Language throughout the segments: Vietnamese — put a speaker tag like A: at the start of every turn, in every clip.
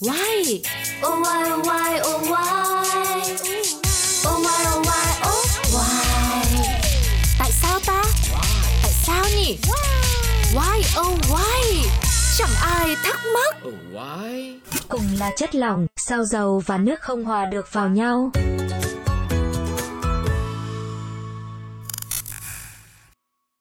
A: Why?
B: Oh why oh why oh why Oh why oh why oh why
A: Tại sao ta? Tại sao nhỉ? Why oh why? Chẳng ai thắc mắc.
C: Oh, why?
D: Cùng là chất lỏng, sao dầu và nước không hòa được vào nhau?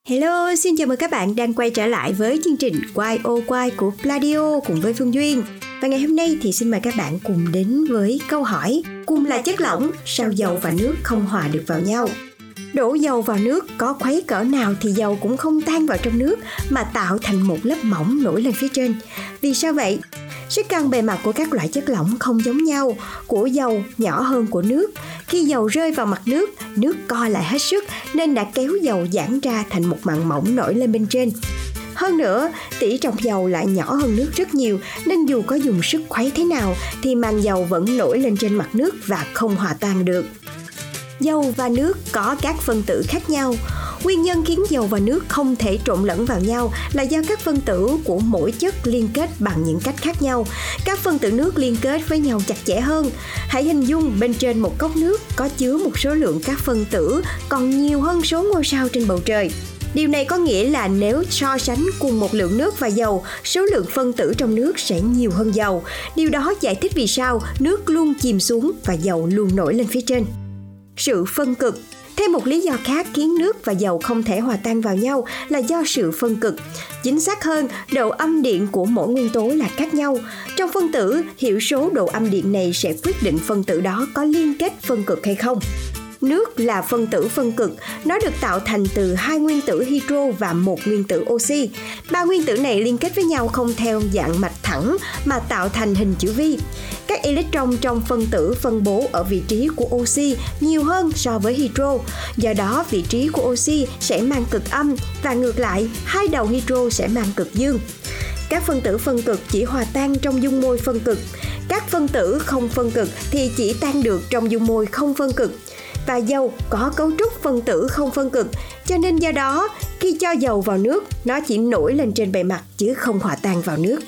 E: Hello, xin chào mừng các bạn đang quay trở lại với chương trình Quay ô quay của Pladio cùng với Phương Duyên. Và ngày hôm nay thì xin mời các bạn cùng đến với câu hỏi Cùng là chất lỏng, sao dầu và nước không hòa được vào nhau? Đổ dầu vào nước có khuấy cỡ nào thì dầu cũng không tan vào trong nước mà tạo thành một lớp mỏng nổi lên phía trên. Vì sao vậy? Sức căng bề mặt của các loại chất lỏng không giống nhau, của dầu nhỏ hơn của nước. Khi dầu rơi vào mặt nước, nước co lại hết sức nên đã kéo dầu giãn ra thành một màng mỏng nổi lên bên trên. Hơn nữa, tỷ trọng dầu lại nhỏ hơn nước rất nhiều nên dù có dùng sức khuấy thế nào thì màng dầu vẫn nổi lên trên mặt nước và không hòa tan được. Dầu và nước có các phân tử khác nhau. Nguyên nhân khiến dầu và nước không thể trộn lẫn vào nhau là do các phân tử của mỗi chất liên kết bằng những cách khác nhau. Các phân tử nước liên kết với nhau chặt chẽ hơn. Hãy hình dung bên trên một cốc nước có chứa một số lượng các phân tử còn nhiều hơn số ngôi sao trên bầu trời. Điều này có nghĩa là nếu so sánh cùng một lượng nước và dầu, số lượng phân tử trong nước sẽ nhiều hơn dầu. Điều đó giải thích vì sao nước luôn chìm xuống và dầu luôn nổi lên phía trên sự phân cực Thêm một lý do khác khiến nước và dầu không thể hòa tan vào nhau là do sự phân cực. Chính xác hơn, độ âm điện của mỗi nguyên tố là khác nhau. Trong phân tử, hiệu số độ âm điện này sẽ quyết định phân tử đó có liên kết phân cực hay không. Nước là phân tử phân cực, nó được tạo thành từ hai nguyên tử hydro và một nguyên tử oxy. Ba nguyên tử này liên kết với nhau không theo dạng mạch thẳng mà tạo thành hình chữ V. Các electron trong phân tử phân bố ở vị trí của oxy nhiều hơn so với hydro. Do đó, vị trí của oxy sẽ mang cực âm và ngược lại, hai đầu hydro sẽ mang cực dương. Các phân tử phân cực chỉ hòa tan trong dung môi phân cực. Các phân tử không phân cực thì chỉ tan được trong dung môi không phân cực và dầu có cấu trúc phân tử không phân cực, cho nên do đó khi cho dầu vào nước, nó chỉ nổi lên trên bề mặt chứ không hòa tan vào nước.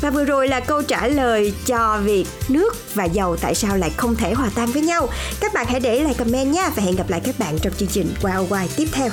E: Và vừa rồi là câu trả lời cho việc nước và dầu tại sao lại không thể hòa tan với nhau. Các bạn hãy để lại comment nha và hẹn gặp lại các bạn trong chương trình Wow Wow tiếp theo.